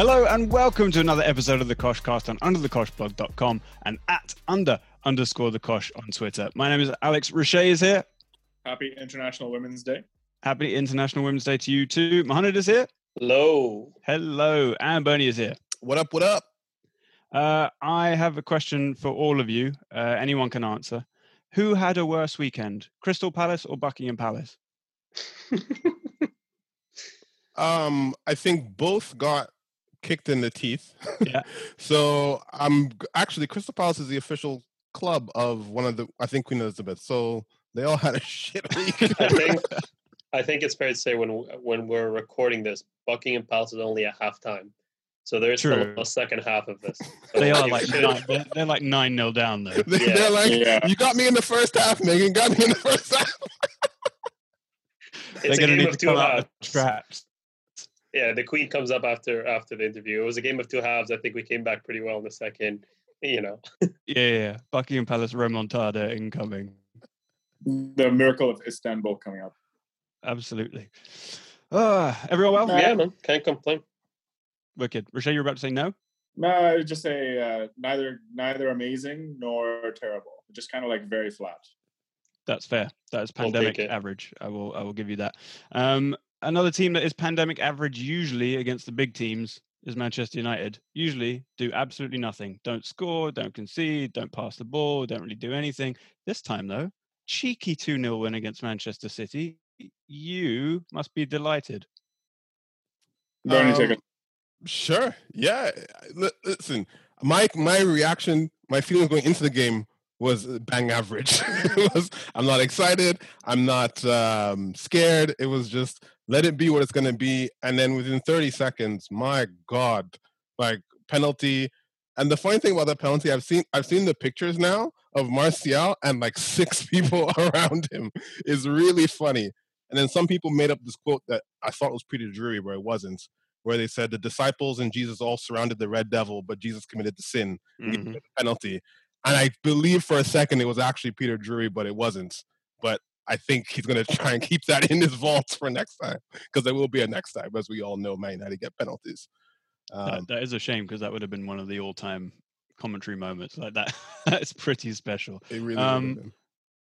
Hello and welcome to another episode of the Koshcast on underthekoshblog.com and at under underscore the Kosh on Twitter. My name is Alex Roche is here. Happy International Women's Day. Happy International Women's Day to you too. Mohammed is here. Hello. Hello. And Bernie is here. What up? What up? Uh, I have a question for all of you. Uh, anyone can answer. Who had a worse weekend, Crystal Palace or Buckingham Palace? um, I think both got kicked in the teeth. Yeah. so I'm actually Crystal Palace is the official club of one of the I think Queen Elizabeth. So they all had a shit week. I think I think it's fair to say when when we're recording this, Buckingham Palace is only at halftime. So there's True. still a second half of this. So They are like should- nine, they're, they're like nine nil down though. they, Yeah. are like, Yeah. you got me in the first half, Megan. Got me in the first half. They're going to need to two come out halves. the traps. Yeah, the Queen comes up after after the interview. It was a game of two halves. I think we came back pretty well in the second. You know, Yeah, yeah, yeah. Buckingham Palace remontada incoming. The miracle of Istanbul coming up. Absolutely. Uh, everyone well? Yeah, man, can't complain. Wicked. Rochelle, you were about to say no? No, I would just say uh, neither neither amazing nor terrible. Just kind of like very flat. That's fair. That is I'll pandemic average. I will I will give you that. Um, another team that is pandemic average usually against the big teams is Manchester United. Usually do absolutely nothing. Don't score, don't concede, don't pass the ball, don't really do anything. This time though, cheeky 2-0 win against Manchester City. You must be delighted. Bernie, take Um, it. Sure. Yeah. Li- Listen, my my reaction, my feelings going into the game was bang average. it was, I'm not excited. I'm not um, scared. It was just let it be what it's going to be. And then within 30 seconds, my God, like penalty. And the funny thing about that penalty, I've seen I've seen the pictures now of Martial and like six people around him is really funny. And then some people made up this quote that I thought was pretty dreary, where it wasn't where they said the disciples and Jesus all surrounded the red devil, but Jesus committed the sin, Mhm. the penalty. And I believe for a second it was actually Peter Drury, but it wasn't. But I think he's going to try and keep that in his vaults for next time because there will be a next time, as we all know, Man United get penalties. That, Um, that is a shame because that would have been one of the all-time commentary moments like that. That's pretty special. it really um,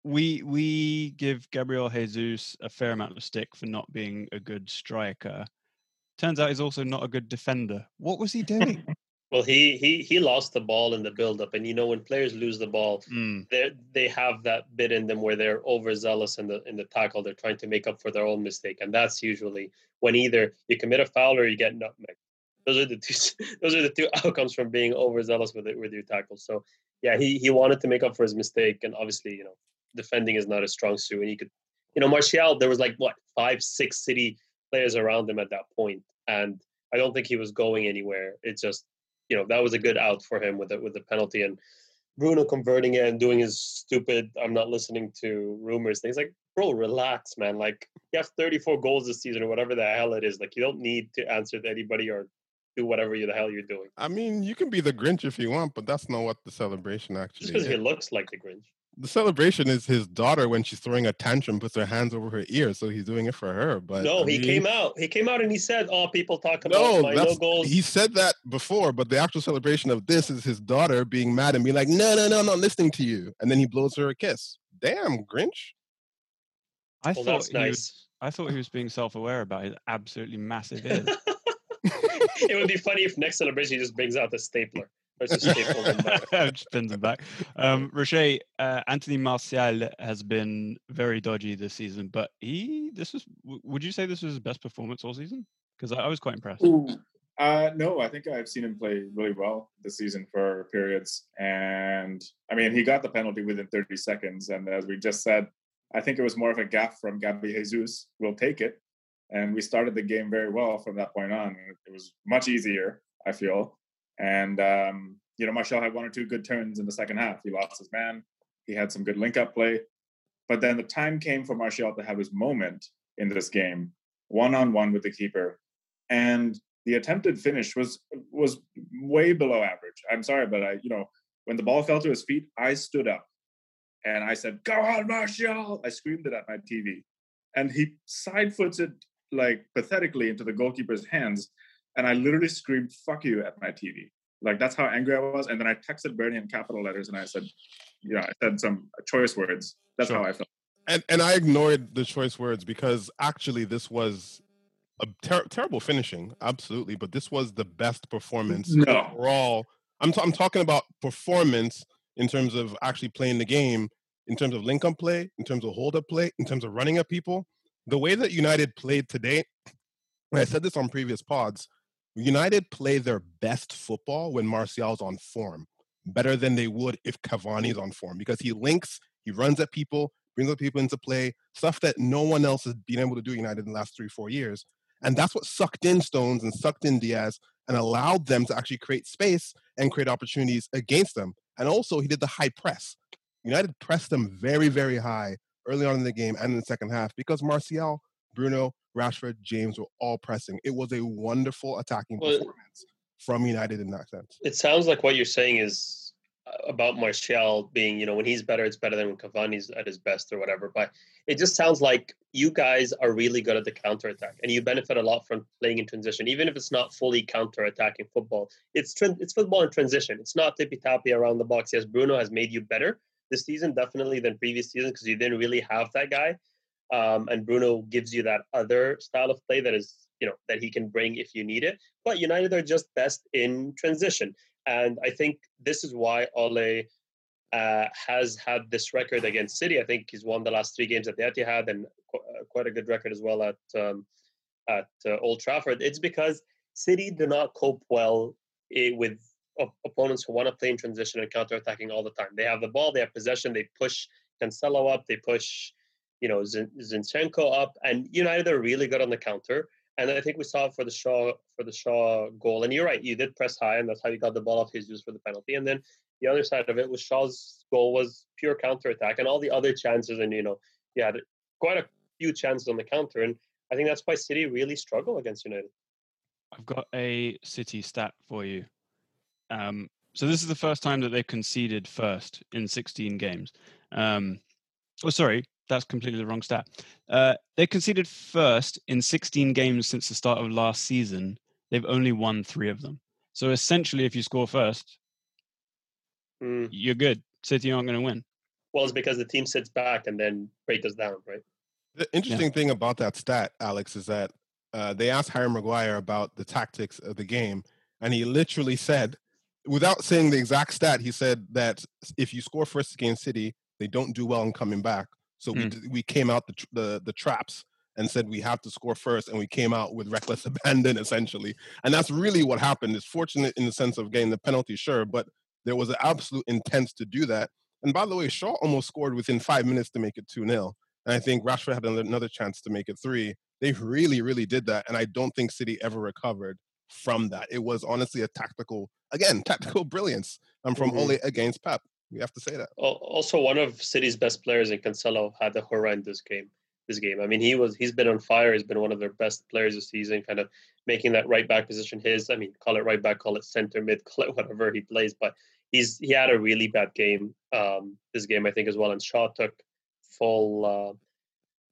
we we give Gabriel Jesus a fair amount of stick for not being a good striker. Turns out he's also not a good defender. What was he doing? Well, he he he lost the ball in the buildup, and you know when players lose the ball, Mm, they they have that bit in them where they're overzealous in the in the tackle. They're trying to make up for their own mistake, and that's usually when either you commit a foul or you get nutmeg. Those are the two. Those are the two outcomes from being overzealous with it with your tackle. So yeah, he he wanted to make up for his mistake, and obviously you know defending is not a strong suit, and he could, you know, Martial. There was like what five six City players around him at that point, and I don't think he was going anywhere. It's just you know that was a good out for him with the with the penalty and Bruno converting it and doing his stupid I'm not listening to rumors things. Like bro relax man. Like you have 34 goals this season or whatever the hell it is. Like you don't need to answer to anybody or do whatever you the hell you're doing. I mean, you can be the Grinch if you want, but that's not what the celebration actually. just because he looks like the Grinch The celebration is his daughter when she's throwing a tantrum, puts her hands over her ear, so he's doing it for her. But no I he mean- came out he came out and he said oh people talk about No, my no goals he said that before, but the actual celebration of this is his daughter being mad and being like, "No, no, no, I'm not listening to you," and then he blows her a kiss. Damn, Grinch! I well thought that's he was, I thought he was being self-aware about his absolutely massive ears. it would be funny if next celebration he just brings out the stapler or just staple. Just pins him back. Um, Rocher, uh, Anthony Martial has been very dodgy this season, but he this was. Would you say this was his best performance all season? Because I, I was quite impressed. Uh, no, I think I've seen him play really well this season for periods. And I mean, he got the penalty within 30 seconds. And as we just said, I think it was more of a gaff from Gabi Jesus. We'll take it. And we started the game very well from that point on. It was much easier, I feel. And, um, you know, Martial had one or two good turns in the second half. He lost his man. He had some good link up play. But then the time came for Martial to have his moment in this game, one on one with the keeper. And the attempted finish was was way below average. I'm sorry, but I, you know, when the ball fell to his feet, I stood up and I said, "Go on, Martial!" I screamed it at my TV, and he side foots it like pathetically into the goalkeeper's hands. And I literally screamed "fuck you" at my TV. Like that's how angry I was. And then I texted Bernie in capital letters, and I said, "Yeah, I said some choice words." That's sure. how I felt. And and I ignored the choice words because actually this was a ter- terrible finishing, absolutely. But this was the best performance no. overall. I'm t- I'm talking about performance in terms of actually playing the game, in terms of link up play, in terms of hold up play, in terms of running at people. The way that United played today, I said this on previous pods, United play their best football when Martial's on form, better than they would if Cavani's on form because he links, he runs at people, brings other people into play, stuff that no one else has been able to do United in the last three, four years. And that's what sucked in Stones and sucked in Dias and allowed them to actually create space and create opportunities against them. And also, he did the high press. United pressed them very, very high early on in the game and in the second half because Martial, Bruno, Rashford, James were all pressing. It was a wonderful attacking well, performance from United in that sense. It sounds like what you're saying is uh, about Martial being, you know, when he's better, it's better than when Cavani's at his best or whatever. But it just sounds like you guys are really good at the counter attack, and you benefit a lot from playing in transition, even if it's not fully counter attacking football. It's it's football in transition. It's not tippy tappy around the box. Yes, Bruno has made you better this season, definitely than previous season because you didn't really have that guy. Um, and Bruno gives you that other style of play that is, you know, that he can bring if you need it. But United are just best in transition, and I think this is why Ole uh, has had this record against City. I think he's won the last three games at the Etihad and qu- uh, quite a good record as well at um, at uh, Old Trafford. It's because City do not cope well eh, with op- opponents who want to play in transition and counter attacking all the time. They have the ball, they have possession, they push Cancelo up, they push you know Zinchenko up, and United are really good on the counter. And I think we saw for the Shaw for the Shaw goal. And you're right, you did press high, and that's how you got the ball off Jesus for the penalty. And then the other side of it was Shaw's goal was pure counter attack, and all the other chances, and you know, he had quite a few chances on the counter, and I think that's why City really struggle against United. I've got a City stat for you. Um, so this is the first time that they've conceded first in 16 games. Um, oh, sorry, that's completely the wrong stat. Uh, they conceded first in 16 games since the start of last season. They've only won three of them. So essentially, if you score first, mm. you're good. City aren't going to win. Well, it's because the team sits back and then break us down, right? The interesting yeah. thing about that stat, Alex, is that uh, they asked Harry Maguire about the tactics of the game, and he literally said, without saying the exact stat, he said that if you score first against City, they don't do well in coming back. So mm. we we came out the, the the traps and said we have to score first, and we came out with reckless abandon essentially, and that's really what happened. It's fortunate in the sense of getting the penalty, sure, but there was an absolute intent to do that. And by the way, Shaw almost scored within five minutes to make it 2 0. And I think Rashford had another chance to make it three. They really, really did that. And I don't think City ever recovered from that. It was honestly a tactical, again, tactical brilliance um, from mm-hmm. Ole against Pep. We have to say that. Also, one of City's best players in Cancelo had a horrendous game. This game, I mean, he was he's been on fire. He's been one of their best players this season, kind of making that right back position his. I mean, call it right back, call it center mid, call it whatever he plays. But he's he had a really bad game um, this game, I think, as well. And Shaw took full uh,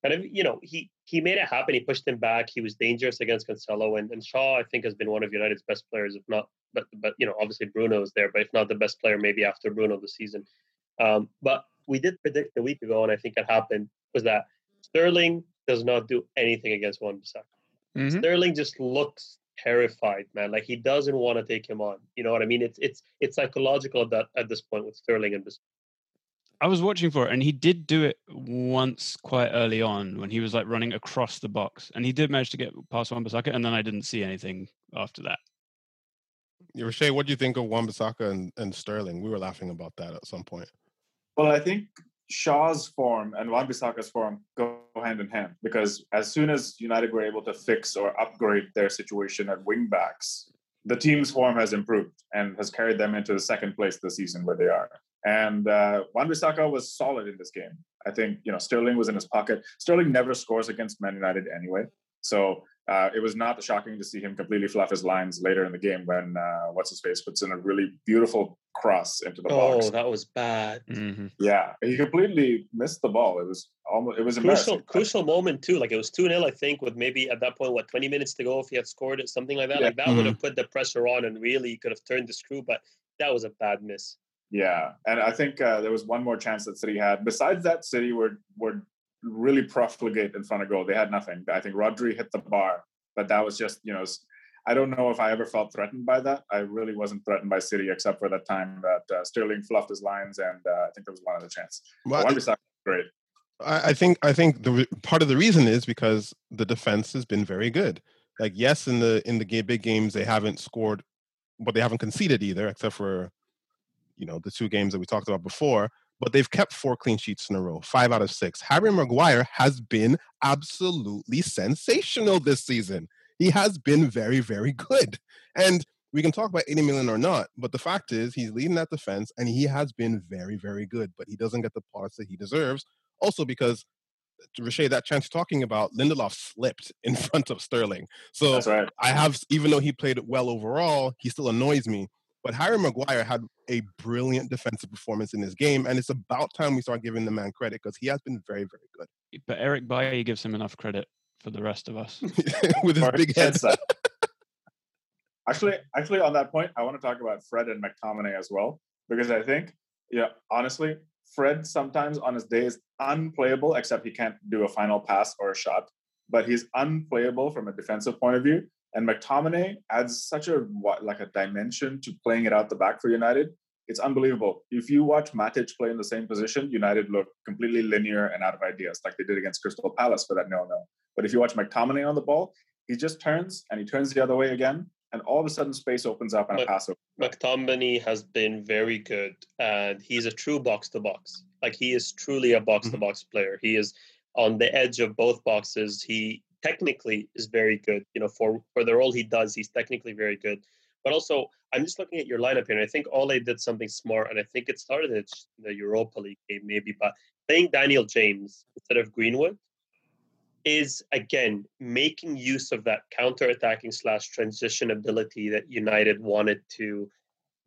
kind of, you know, he he made it happen. He pushed him back. He was dangerous against Cancelo, and, and Shaw, I think, has been one of United's best players, if not, but but you know, obviously Bruno is there, but if not the best player, maybe after Bruno this season. Um, but we did predict a week ago, and I think it happened was that Sterling does not do anything against Wan-Bissaka. Mm-hmm. Sterling just looks terrified, man. Like he doesn't want to take him on. You know what I mean? It's it's it's psychological at that at this point with Sterling and this. I was watching for it, and he did do it once quite early on when he was like running across the box, and he did manage to get past Wan-Bissaka, and then I didn't see anything after that. Yeah, what do you think of Wan-Bissaka and, and Sterling? We were laughing about that at some point. Well, I think Shaw's form and Wan-Bissaka's form go hand in hand because as soon as United were able to fix or upgrade their situation at wing backs, the team's form has improved and has carried them into the second place this season where they are. And uh, Wan-Bissaka was solid in this game. I think you know Sterling was in his pocket. Sterling never scores against Man United anyway, so uh, it was not shocking to see him completely fluff his lines later in the game when uh, what's his face puts in a really beautiful cross into the oh, box. Oh, that was bad. Mm-hmm. Yeah, he completely missed the ball. It was almost it was crucial crucial moment too. Like it was two 0 I think, with maybe at that point what twenty minutes to go. If he had scored it, something like that, Yeah. like that would have put the pressure on and really could have turned the screw. But that was a bad miss. Yeah, and I think uh, there was one more chance that City had. Besides that, City were were really profligate in front of goal. They had nothing. I think Rodri hit the bar, but that was just you know. I don't know if I ever felt threatened by that. I really wasn't threatened by City except for that time that uh, Sterling fluffed his lines, and uh, I think there was one other chance. Well, One great. I, think I think the part of the reason is because the defense has been very good. Like yes, in the in the big games they haven't scored, but they haven't conceded either, except for you know the two games that we talked about before. But they've kept four clean sheets in a row, five out of six. Harry Maguire has been absolutely sensational this season. He has been very very good, and we can talk about 80 million or not, but the fact is he's leading that defense and he has been very, very good, but he doesn't get the parts that he deserves. Also, because uh, to Rashay, that chance talking about, Lindelof slipped in front of Sterling. So That's right. I have, even though he played well overall, he still annoys me. But Harry Maguire had a brilliant defensive performance in this game, and it's about time we start giving the man credit because he has been very, very good But Eric Bailly gives him enough credit for the rest of us. with his big head. headset. actually, actually, on that point, I want to talk about Fred and McTominay as well because I think, yeah, honestly, Fred sometimes on his day is unplayable, except he can't do a final pass or a shot. But he's unplayable from a defensive point of view. And McTominay adds such a like a dimension to playing it out the back for United. It's unbelievable. If you watch Matic play in the same position, United look completely linear and out of ideas, like they did against Crystal Palace for that nil-nil. But if you watch McTominay on the ball, he just turns and he turns the other way again, and all of a sudden space opens up and a pass. McTominay has been very good, and he's a true box to box. Like he is truly a box to mm-hmm. box player. He is on the edge of both boxes. He technically is very good. You know, for for the role he does, he's technically very good. But also, I'm just looking at your lineup here, and I think Ole did something smart, and I think it started in the Europa League game, maybe, but playing Daniel James instead of Greenwood is again making use of that counter-attacking slash transition ability that United wanted to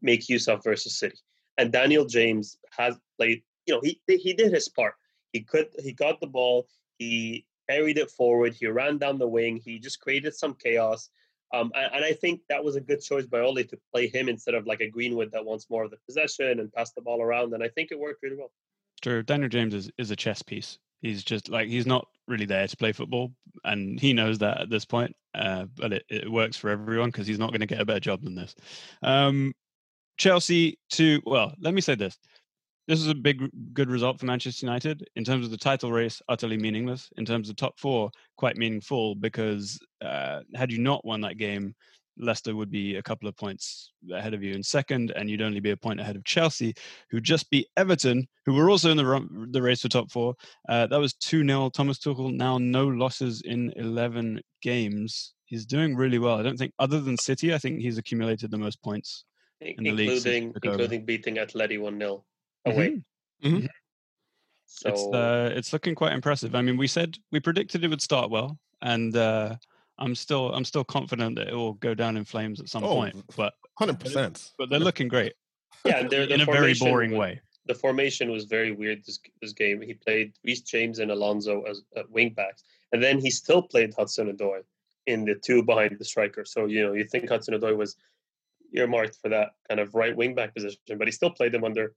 make use of versus City. And Daniel James has played, you know, he he did his part. He could he got the ball, he carried it forward, he ran down the wing, he just created some chaos. Um, and, and I think that was a good choice by Ole to play him instead of like a Greenwood that wants more of the possession and pass the ball around. And I think it worked really well. True. Daniel James is, is a chess piece. He's just like he's not really there to play football, and he knows that at this point. Uh, but it, it works for everyone because he's not going to get a better job than this. Um, Chelsea to well, let me say this: this is a big, good result for Manchester United in terms of the title race. Utterly meaningless in terms of top four, quite meaningful because uh, had you not won that game, Leicester would be a couple of points ahead of you in second, and you'd only be a point ahead of Chelsea, who just beat Everton, who were also in the run, the race for top four. Uh, that was 2 0. Thomas Tuchel now no losses in 11 games. He's doing really well. I don't think, other than City, I think he's accumulated the most points. In the league including over. including beating Atleti 1 0 away. Mhm. So It's uh, it's looking quite impressive. I mean, we said we predicted it would start well, and uh, I'm still I'm still confident that it will go down in flames at some Oh, point. But 100%. but they're looking great yeah, they're, the in a very boring was- way. the formation was very weird this this game. He played Reece James and Alonso as uh, wing backs, and then he still played Hudson Odoi in the two behind the striker. So you know you think Hudson Odoi was earmarked for that kind of right wing back position, but he still played them under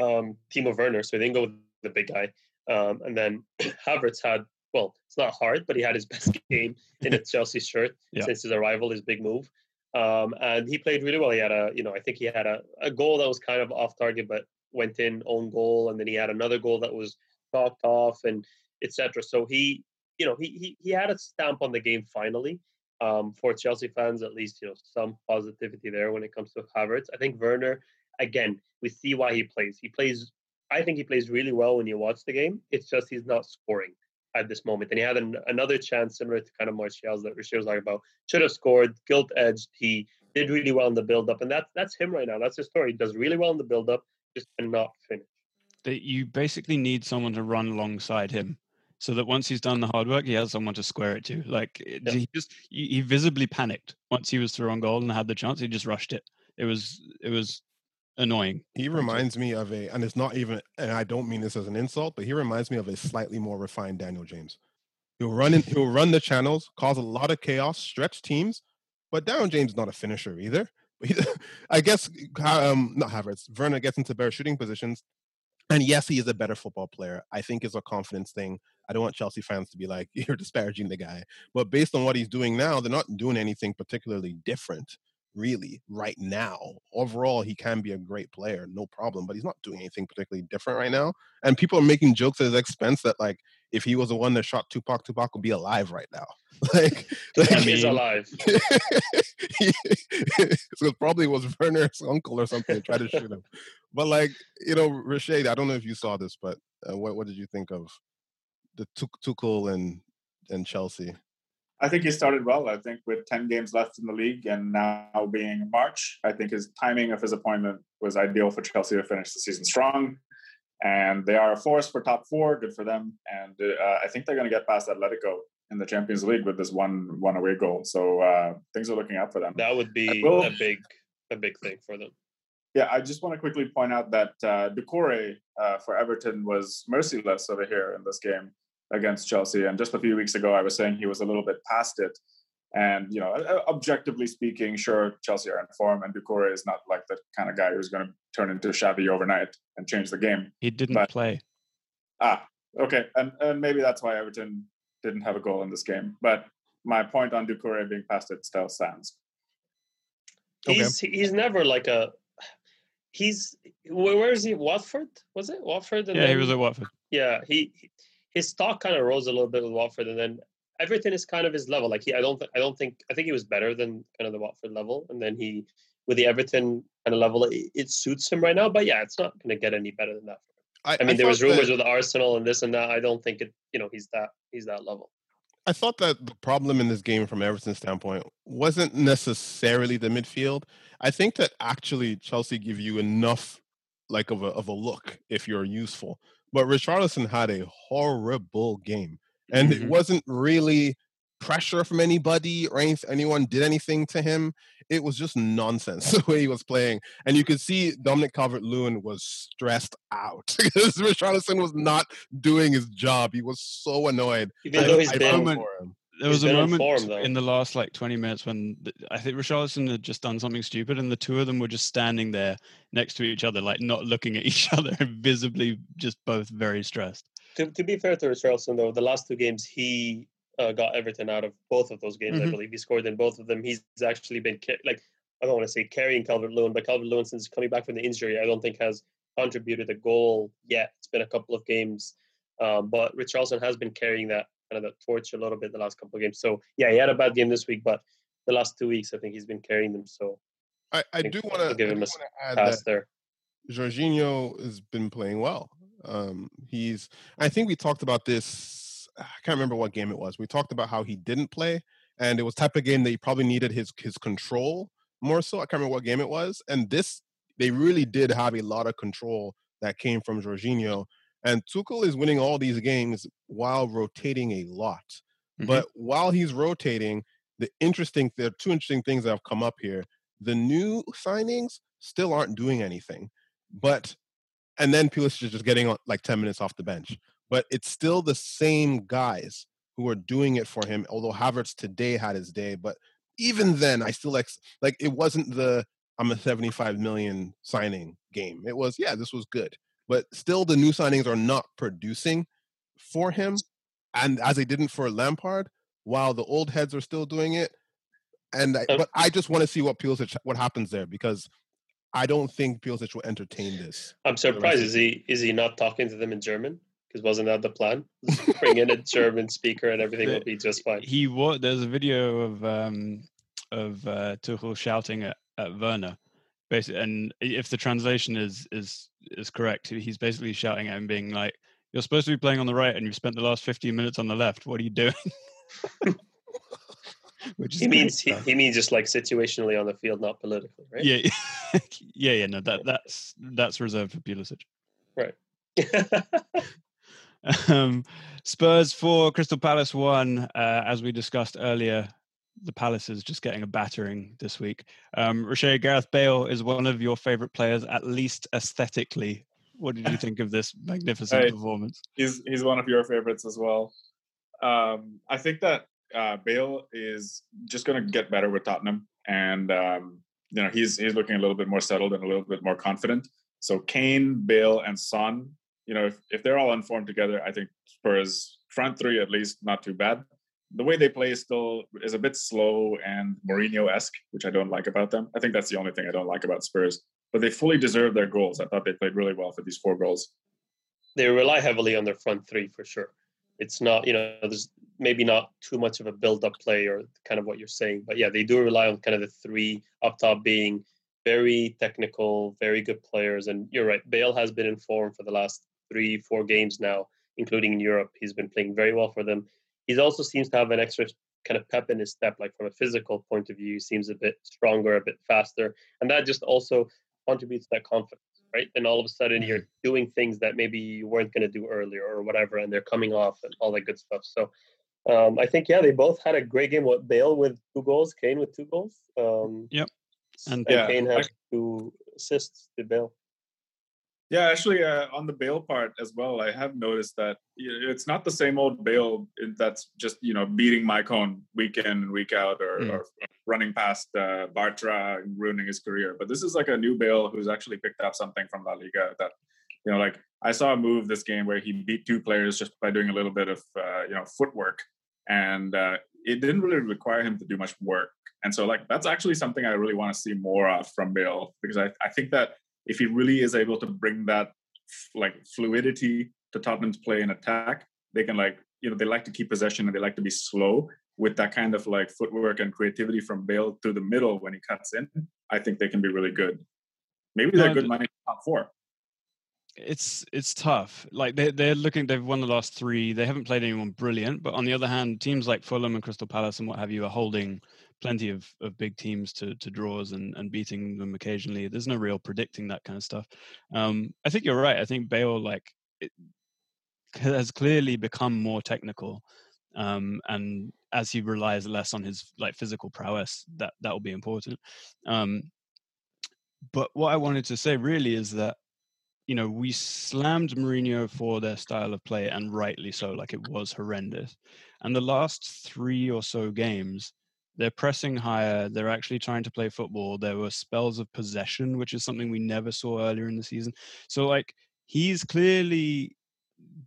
um, Timo Werner, so he didn't go with the big guy. Um, and then Havertz had well, it's not hard, but he had his best game in a Chelsea shirt Yeah. since his arrival, his big move. Um, and he played really well. He had a, you know, I think he had a, a goal that was kind of off target, but went in own goal, and then he had another goal that was chalked off, and etc. So he, you know, he he he had a stamp on the game finally. Um, for Chelsea fans, at least, you know, some positivity there when it comes to Havertz. I think Werner, again, we see why he plays. He plays. I think he plays really well when you watch the game. It's just he's not scoring at this moment. And he had an, another chance similar to kind of Martial's that Rashay was talking about. Should have scored, guilt edged. He did really well in the build up, and that's that's him right now. That's his story. He does really well in the build up, just cannot finish. That you basically need someone to run alongside him, so that once he's done the hard work, he has someone to square it to. Like Yeah. he just he visibly panicked once he was through on goal and had the chance. He just rushed it. It was it was annoying. He reminds me of a, and it's not even, and I don't mean this as an insult, but he reminds me of a slightly more refined Daniel James. He'll run in, he'll run the channels, cause a lot of chaos, stretch teams, but Daniel James is not a finisher either. I guess um, not Havertz. Werner gets into better shooting positions, and yes, he is a better football player. I think it's a confidence thing. I don't want Chelsea fans to be like, you're disparaging the guy. But based on what he's doing now, they're not doing anything particularly different, really, right now. Overall, he can be a great player, no problem, but he's not doing anything particularly different right now. And people are making jokes at his expense that, like, if he was the one that shot Tupac, Tupac would be alive right now. like, like I he's alive. so it probably was Werner's uncle or something tried to shoot him. But like, you know, Rashid, I don't know if you saw this, but uh, what what did you think of the Tuchel and and Chelsea? I think he started well. I think with 10 games left in the league and now being March, I think his timing of his appointment was ideal for Chelsea to finish the season strong. And they are a force for top four. Good for them. And uh, I think they're going to get past Atletico in the Champions League with this one one away goal. So uh, things are looking up for them. That would be will, a big a big thing for them. Yeah, I just want to quickly point out that uh, Doucouré uh, for Everton was merciless over here in this game against Chelsea. And just a few weeks ago, I was saying he was a little bit past it. And you know, objectively speaking, sure, Chelsea are in form, and Doucouré is not like the kind of guy who's going to turn into a Xavi overnight and change the game. He didn't but, play. Ah, okay, and and maybe that's why Everton didn't have a goal in this game. But my point on Doucouré being past it still stands. He's okay. he's never like a he's where is he? Watford was it Watford? yeah, then, he was at Watford. Yeah, he his stock kind of rose a little bit with Watford, and then everything is kind of his level. Like he, I don't, th- I don't think, I think he was better than kind of the Watford level, and then he with the Everton kind of level, it, it suits him right now. But yeah, it's not going to get any better than that. I, I mean, I there was rumors that, with Arsenal and this and that. I don't think it, you know, he's that he's that level. I thought that the problem in this game from Everton's standpoint wasn't necessarily the midfield. I think that actually Chelsea give you enough like of a of a look if you're useful. But Richarlison had a horrible game. And mm-hmm. it wasn't really pressure from anybody or anyone did anything to him. It was just nonsense the way he was playing. And you could see Dominic Calvert Lewin was stressed out because Richarlison was not doing his job. He was so annoyed. Even though he's I, been for him. There was a moment form, in the last like 20 minutes when the, I think Richarlison had just done something stupid, and the two of them were just standing there next to each other, like not looking at each other, visibly just both very stressed. To, to be fair to Richarlison, though, the last two games he uh, got everything out of both of those games. Mm-hmm. I believe he scored in both of them. He's actually been like I don't want to say carrying Calvert Lewin, but Calvert Lewin since coming back from the injury, I don't think has contributed a goal yet. It's been a couple of games, um, but Richarlison has been carrying that kind of that torch a little bit the last couple of games. So yeah, he had a bad game this week, but the last two weeks I think he's been carrying them. So I, I, I do want to give him a pass there. Jorginho has been playing well. Um, he's I think we talked about this. I can't remember what game it was. We talked about how he didn't play, and it was type of game that he probably needed his his control more so. I can't remember what game it was. And this they really did have a lot of control that came from Jorginho. And Tuchel is winning all these games while rotating a lot. Mm-hmm. But while he's rotating, the interesting there are two interesting things that have come up here. The new signings still aren't doing anything, but and then Pulisic is just getting like 10 minutes off the bench. But it's still the same guys who are doing it for him. Although Havertz today had his day, but even then, I still like like it wasn't the I'm a 75 million signing game. It was yeah, this was good, but still the new signings are not producing for him, and as they didn't for Lampard, while the old heads are still doing it. And I, but I just want to see what Pulisic what happens there because I don't think Pulisic will entertain this. I'm surprised. Is he is he not talking to them in German? Because wasn't that the plan? Bring in a German speaker and everything will be just fine. He was. There's a video of um of uh, Tuchel shouting at, at Werner, basically, and if the translation is is is correct, he's basically shouting at him, being like, "You're supposed to be playing on the right, and you've spent the last 15 minutes on the left. What are you doing?" Which he means he, he, means just like situationally on the field, not politically, right? Yeah, yeah, yeah. No, that that's that's reserved for Pulisic. Right. um, Spurs four, Crystal Palace one. Uh, as we discussed earlier, the Palace is just getting a battering this week. Um, Roche Gareth Bale is one of your favorite players, at least aesthetically. What did you think of this magnificent performance? He's he's one of your favorites as well. Um, I think that uh, Bale is just going to get better with Tottenham, and um, you know he's he's looking a little bit more settled and a little bit more confident. So Kane, Bale, and Son, you know, if, if they're all informed together, I think Spurs front three at least not too bad. The way they play is still is a bit slow and Mourinho esque, which I don't like about them. I think that's the only thing I don't like about Spurs. But they fully deserve their goals. I thought they played really well for these four goals. they rely heavily on their front three for sure. It's not, you know, there's maybe not too much of a build-up play or kind of what you're saying, but yeah, they do rely on kind of the three up top being very technical, very good players. And you're right, Bale has been in form for the last three, four games now, including in Europe. He's been playing very well for them. He also seems to have an extra kind of pep in his step, like from a physical point of view, he seems a bit stronger, a bit faster, and that just also contributes to that confidence right? Then all of a sudden you're doing things that maybe you weren't going to do earlier or whatever, and they're coming off and all that good stuff. So um, I think yeah, they both had a great game. What Bale with two goals, Kane with two goals. Um, Yep. and, And- Yeah, Kane I- had two assists to Bale. Yeah, actually, uh, on the Bale part as well, I have noticed that it's not the same old Bale in- that's just you know beating Maicon week in and week out, or, Mm. or running past uh, Bartra and ruining his career. But this is like a new Bale who's actually picked up something from La Liga. That you know, like I saw a move this game where he beat two players just by doing a little bit of uh, you know footwork, and uh, it didn't really require him to do much work. And so, like that's actually something I really want to see more of from Bale because I, I think that if he really is able to bring that like fluidity to Tottenham's play and attack, they can like you know they like to keep possession and they like to be slow with that kind of like footwork and creativity from Bale through the middle when he cuts in. I think they can be really good. Maybe they're No, good money top four. it's it's tough. Like they they're looking. They've won the last three. They haven't played anyone brilliant, but on the other hand, teams like Fulham and Crystal Palace and what have you are holding plenty of, of big teams to to draws and and beating them occasionally. There's no real predicting that kind of stuff. Um, I think you're right. I think Bale like has clearly become more technical. Um, and as he relies less on his like physical prowess, that that will be important. Um, but what I wanted to say really is that you know, we slammed Mourinho for their style of play, and rightly so. Like it was horrendous. And the last three or so games, they're pressing higher. They're actually trying to play football. There were spells of possession, which is something we never saw earlier in the season. So, like, he's clearly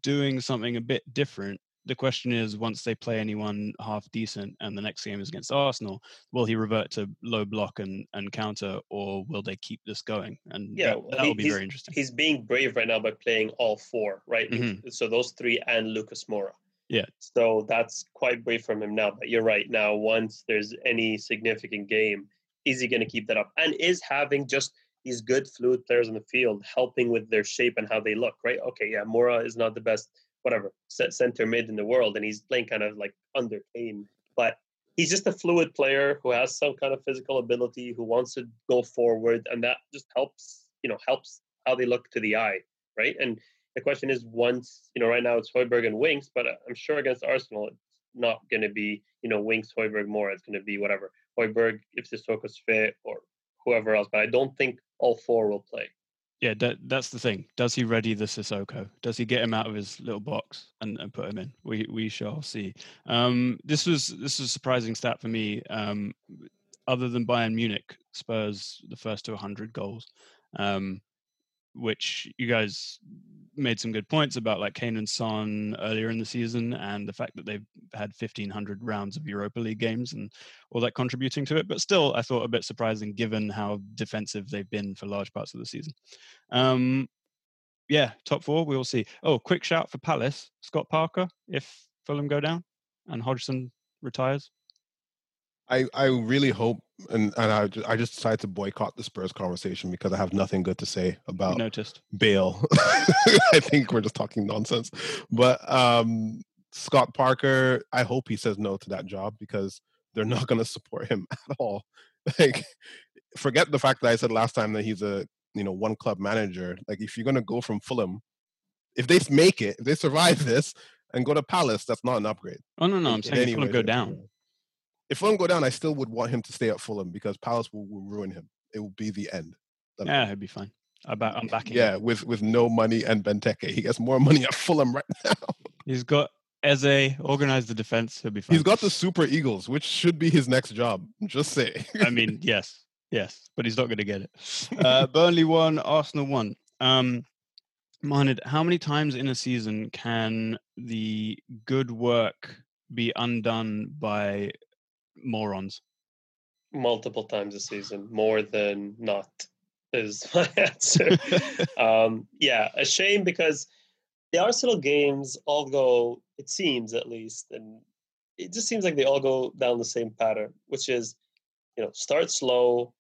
doing something a bit different. The question is, once they play anyone half decent, and the next game is against Arsenal, will he revert to low block and, and counter, or will they keep this going? And Yeah, that, he- will be very interesting. He's being brave right now by playing all four, right? Mhm. So those three and Lucas Moura. Yeah. So that's quite brave from him now. But you're right. Now, once there's any significant game, is he going to keep that up? And is having just these good fluid players on the field helping with their shape and how they look, right? Okay, yeah, Moura is not the best, whatever, center mid in the world, and he's playing kind of like under Kane. But he's just a fluid player who has some kind of physical ability, who wants to go forward, and that just helps, you know, helps how they look to the eye, right? And the question is, once you know, right now it's Højbjerg and Winks, but I'm sure against Arsenal, it's not going to be, you know, Winks, Højbjerg, Moura. It's going to be whatever Højbjerg, if Sissoko's fit, or whoever else. But I don't think all four will play. Yeah, that, that's the thing. Does he ready the Sissoko? Does he get him out of his little box and, and put him in? We we shall see. Um, this was this was a surprising stat for me. Um, other than Bayern Munich, Spurs the first to 100 goals, um, which you guys made some good points about, like Kane and Son earlier in the season, and the fact that they've had 1,500 rounds of Europa League games and all that contributing to it. But still, I thought a bit surprising given how defensive they've been for large parts of the season. Um, yeah, top four, we will see. Oh, quick shout for Palace, Scott Parker, if Fulham go down and Hodgson retires. I, I really hope, and, and I, ju- I just decided to boycott the Spurs conversation because I have nothing good to say We about noticed. Bale. I think we're just talking nonsense. But um, Scott Parker, I hope he says no to that job because they're not going to support him at all. Like, forget the fact that I said last time that he's a you know one club manager. Like, if you're going to go from Fulham, if they make it, if they survive this and go to Palace, that's not an upgrade. Oh no, no, I'm in saying Fulham go down. If Fulham go down, I still would want him to stay at Fulham because Palace will, will ruin him. It will be the end. That'll be- Yeah, he'll be fine. I'm backing. yeah, him. with with no money and Benteke, he gets more money at Fulham right now. he's got Eze organize the defense. He'll be fine. He's got the Super Eagles, which should be his next job. Just say. I mean, yes, yes, but he's not going to get it. Uh, Burnley won, Arsenal won. Um, Mohamed, how many times in a season can the good work be undone by morons? multiple times a season, more than not, is my answer. um, yeah, a shame because the Arsenal games all go, it seems at least, and it just seems like they all go down the same pattern, which is, you know, start slow,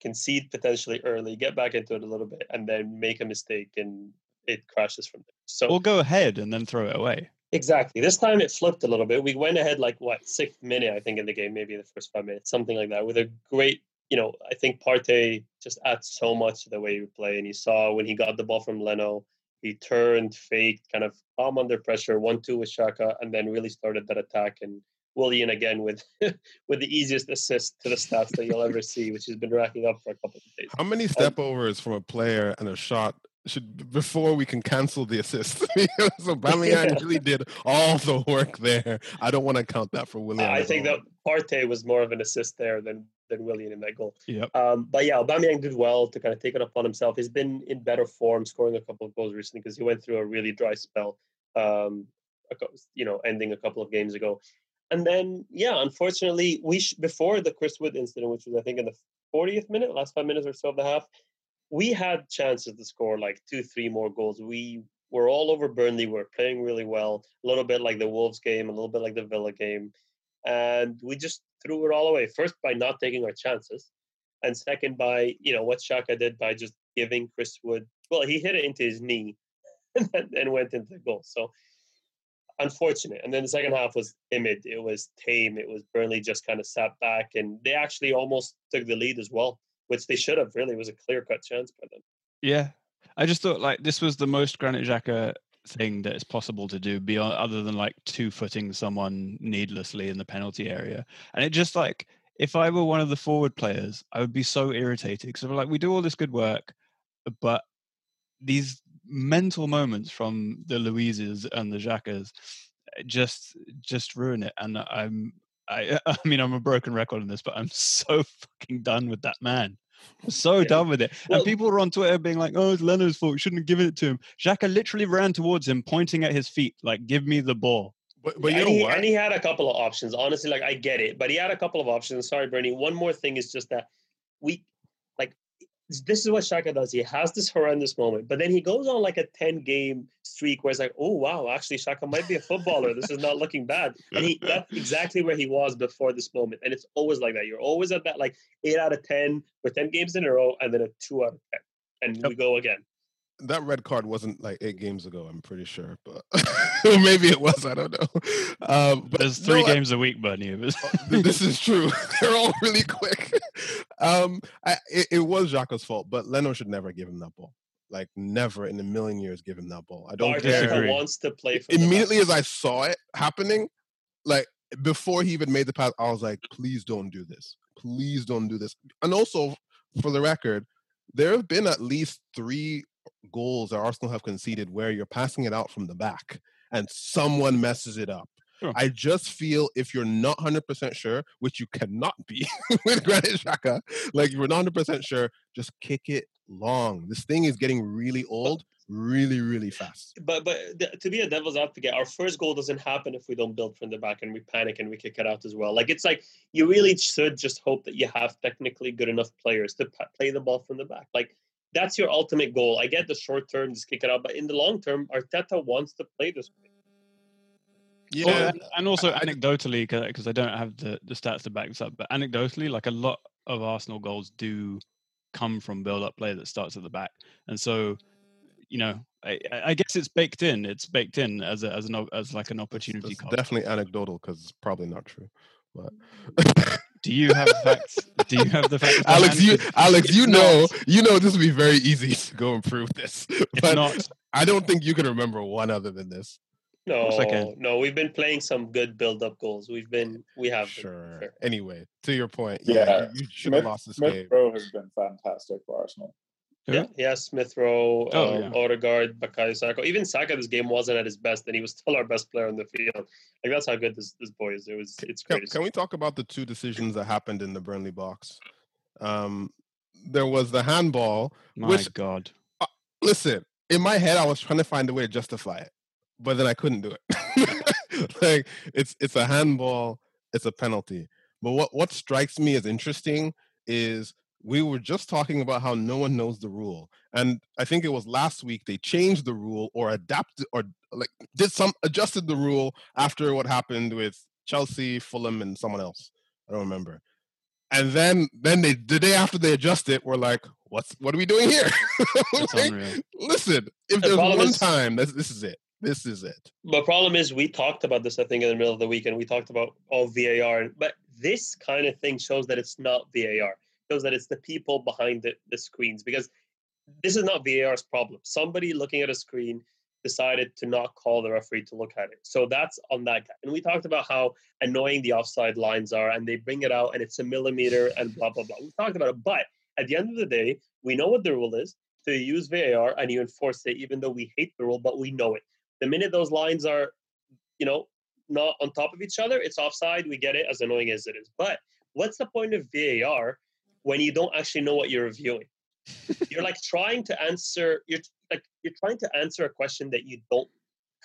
concede potentially early, get back into it a little bit, and then make a mistake and it crashes from there. So or go ahead and then throw it away. Exactly. This time it flipped a little bit. We went ahead like what sixth minute, I think, in the game, maybe the first five minutes, something like that, with a great. You know, I think Partey just adds so much to the way we play. And you saw when he got the ball from Leno, he turned, faked, kind of calm under pressure, one two with Xhaka, and then really started that attack. And Willian again with with the easiest assist to the stats that you'll ever see, which he's been racking up for a couple of days. How many um, step overs from a player and a shot should before we can cancel the assist? so because Aubameyang really did all the work there. I don't want to count that for Willian. I think that Partey was more of an assist there than than Willian in that goal. Yep. Um, but yeah, Aubameyang did well to kind of take it upon himself. He's been in better form, scoring a couple of goals recently because he went through a really dry spell. Um, you know, ending a couple of games ago, and then yeah, unfortunately, we sh- before the Chris Wood incident, which was I think in the 40th minute, last five minutes or so of the half, we had chances to score like two, three more goals. We were all over Burnley. We were playing really well, a little bit like the Wolves game, a little bit like the Villa game, and we just threw it all away. First by not taking our chances, and second by you know what Xhaka did by just giving Chris Wood. Well, he hit it into his knee, and and went into the goal. So unfortunate. And then the second half was timid. It was tame. It was Burnley just kind of sat back, and they actually almost took the lead as well, which they should have. Really, was a clear cut chance by them. Yeah, I just thought like this was the most Granit Xhaka thing that is possible to do beyond other than like two footing someone needlessly in the penalty area, and it just like if I were one of the forward players, I would be so irritated because like we do all this good work, but these mental moments from the Luizes and the Xhakas eh, just just ruin it, and I'm. I, I mean, I'm a broken record on this, but I'm so fucking done with that man. I'm so Yeah. done with it. Well- and people were on Twitter being like, "Oh, it's Leno's fault. Shouldn't have given it to him." Xhaka literally ran towards him, pointing at his feet, like, "Give me the ball." But, but you and, know he, what? and he had a couple of options. Honestly, like I get it, but he had a couple of options. Sorry, Bernie. One more thing is just that we like this is what Xhaka does. He has this horrendous moment, but then he goes on like a 10 game streak where it's like, oh wow, actually Xhaka might be a footballer. this is not looking bad. And he that's exactly where he was before this moment. And it's always like that. You're always at that like eight out of 10 for 10 games in a row, and then a two out of 10. And Yep. we go again. That red card wasn't like eight games ago. I'm pretty sure, but maybe it was. I don't know. Um, but There's three I- games a week, Bernie. It was- Th- this is true. They're all really quick. Um, I, it, it was Xhaka's fault, but Leno should never give him that ball. Like never in a million years give him that ball. I don't Barca care. disagree. wants to play for Immediately as. I saw it happening, like before he even made the pass, I was like, please don't do this. Please don't do this. And also, for the record, there have been at least three goals that Arsenal have conceded where you're passing it out from the back and someone messes it up. Sure. I just feel if you're not 100% sure, which you cannot be with Granit Xhaka, like you're not 100% sure, just kick it long. This thing is getting really old, really, really fast. but but th- to be a devil's advocate, our first goal doesn't happen if we don't build from the back and we panic and we kick it out as well. Like it's like you really should just hope that you have technically good enough players to pa- play the ball from the back. Like that's your ultimate goal. I get the short term, just kick it out, but in the long term, Arteta wants to play this way. Oh, and- and also anecdotally, because I don't have the, the stats to back this up, but anecdotally, like a lot of Arsenal goals do come from build-up play that starts at the back, and so you know, I, I I guess it's baked in. It's baked in as a, as an as like an opportunity it's cost. definitely anecdotal because it's probably not true. But mm. Do you have the facts? Do you have the facts? Alex, you Alex, If you know, not- you know this would be very easy to go and prove this. If But not, I don't think you can remember one other than this. No, second. no, we've been playing some good build-up goals. We've been, we have. been, Sure. Anyway, to your point, Yeah. yeah, you, you should have lost this Smith game. Rowe has been fantastic for Arsenal. Who? Yeah, yeah, Smith Rowe, Oh, um, yeah. Odegaard, Bukayo Saka. Even Saka, this game wasn't at his best, and he was still our best player on the field. Like that's how good this this boy is. It was, it's Can, can we talk about the two decisions that happened in the Burnley box? Um, there was the handball. My Which- God. Listen, in my head, I was trying to find a way to justify it, but then I couldn't do it. like it's it's a handball, it's a penalty. But what what strikes me as interesting is we were just talking about how no one knows the rule, and I think it was last week they changed the rule or adapted or like did some adjusted the rule after what happened with Chelsea, Fulham, and someone else. I don't remember. And then then they the day after they adjust it, we're like, what's what are we doing here? Like, listen, if The there's problem one is- time, this this is it. This is it. The problem is we talked about this, I think, in the middle of the week, and we talked about all VAR. But this kind of thing shows that it's not VAR. Shows that it's the people behind the, the screens because this is not VAR's problem. Somebody looking at a screen decided to not call the referee to look at it. So that's on that guy. And we talked about how annoying the offside lines are, and they bring it out, and it's a millimeter, and blah blah blah. We talked about it, but at the end of the day, we know what the rule is. So you use VAR and you enforce it, even though we hate the rule, but we know it. The minute those lines are, you know, not on top of each other, it's offside. We get it, as annoying as it is. But what's the point of VAR when you don't actually know what you're reviewing? you're like trying to answer. You're like you're trying to answer a question that you don't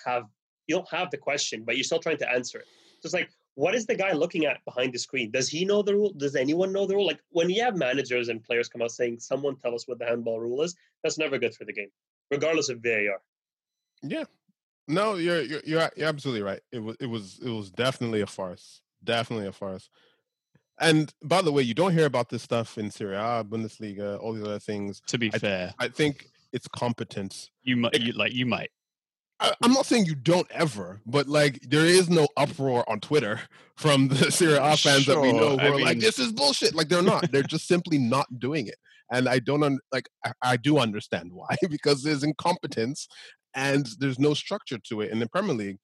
have. You don't have the question, but you're still trying to answer it. So it's like, what is the guy looking at behind the screen? Does he know the rule? Does anyone know the rule? Like when you have managers and players come out saying, "Someone tell us what the handball rule is," that's never good for the game, regardless of VAR. Yeah. No, you're you're you're, you're absolutely right. It was it was it was definitely a farce. Definitely a farce. And by the way, you don't hear about this stuff in Serie A, Bundesliga, all these other things. To be I- fair, I think it's competence. you might you, like you might. I, I'm not saying you don't ever, but like there is no uproar on Twitter from the Serie A fans that we know who I are like, "This is bullshit." Like they're not. they're just simply not doing it, and I don't un- like. I, I do understand why because there's incompetence and there's no structure to it in the Premier League.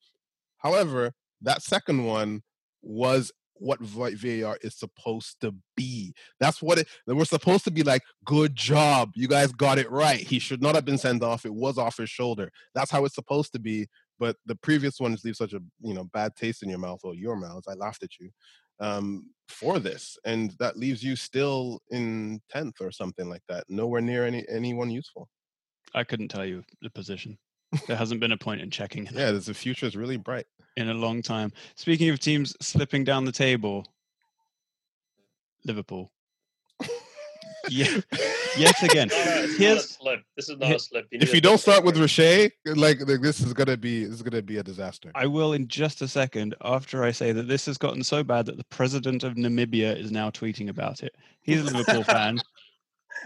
However, that second one was what VAR is supposed to be. That's what it. We're supposed to be like, "Good job, you guys got it right." He should not have been sent off. It was off his shoulder. That's how it's supposed to be. But the previous ones leave such a you know bad taste in your mouth or your mouth. I laughed at you um, for this, and that leaves you still in tenth or something like that. Nowhere near any anyone useful. I couldn't tell you the position. There hasn't been a point in checking Yeah, the future is really bright. In a long time. Speaking of teams slipping down the table, Liverpool. Yeah, yet again. Not a, it's not a Here's slip. This is not a slip. need if you don't start with about Riche, like, like this is gonna be this is gonna be a disaster. I will in just a second after I say that this has gotten so bad that the president of Namibia is now tweeting about it. He's a Liverpool fan,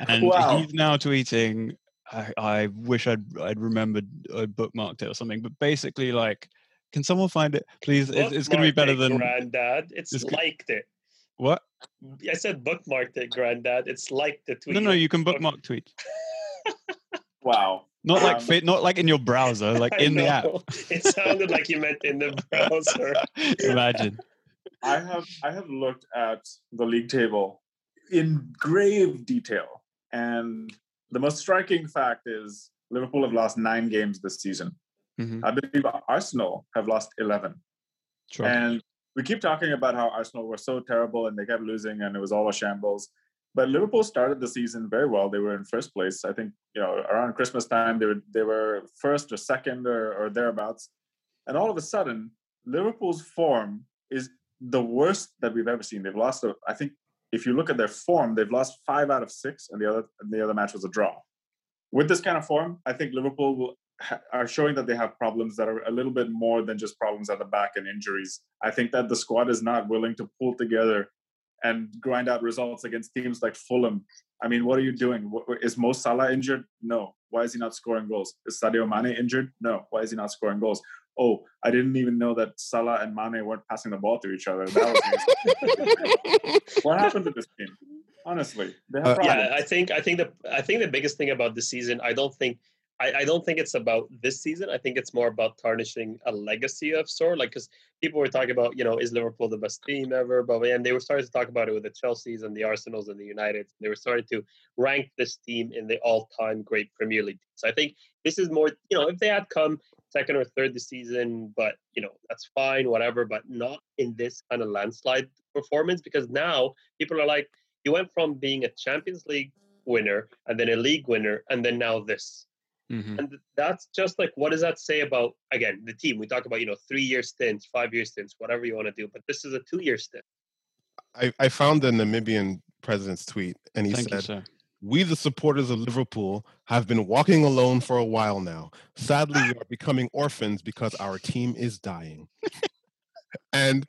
and Wow. he's now tweeting. I, I wish I'd I'd remembered I bookmarked it or something, but basically like, can someone find it, please? it. It's, it's going to be Bookmarked better it, than Granddad. It's, it's liked it. what? I said bookmarked it, Granddad. It's liked the tweet. No, no, you can bookmark tweets, Wow. not like Um, fa- not like in your browser, like in the app. It sounded like you meant in the browser. Imagine. I have I have looked at the league table in grave detail, and the most striking fact is Liverpool have lost nine games this season. Mhm. I believe Arsenal have lost eleven. Sure. And we keep talking about how Arsenal were so terrible and they kept losing and it was all a shambles. But Liverpool started the season very well. They were in first place. I think, you know, around Christmas time they were they were first or second or, or thereabouts. And all of a sudden, Liverpool's form is the worst that we've ever seen. They've lost a, I think if you look at their form, they've lost five out of six, and the other and the other match was a draw. With this kind of form, I think Liverpool will, are showing that they have problems that are a little bit more than just problems at the back and injuries. I think that the squad is not willing to pull together and grind out results against teams like Fulham. I mean, what are you doing? Is Mo Salah injured? No. Why is he not scoring goals? Is Sadio Mane injured? No. Why is he not scoring goals? Oh, I didn't even know that Salah and Mane weren't passing the ball to each other. That was what happened to this team? Honestly, they have Uh, yeah, I think I think the I think the biggest thing about the season, I don't think I, I don't think it's about this season. I think it's more about tarnishing a legacy of sort. Like, because people were talking about, you know, is Liverpool the best team ever? But and they were starting to talk about it with the Chelseas and the Arsenals and the Uniteds. They were starting to rank this team in the all-time great Premier League. So I think this is more, you know, if they had come second or third this season, but you know, that's fine, whatever, but not in this kind of landslide performance because now people are like, you went from being a Champions League winner and then a league winner and then now this Mhm. and that's just like what does that say about again the team we talk about you know three year stints five year stints whatever you want to do but this is a two year stint I, I found the Namibian president's tweet, and he Thank said, sir. We, the supporters of Liverpool, have been walking alone for a while now. Sadly, we are becoming orphans because our team is dying. and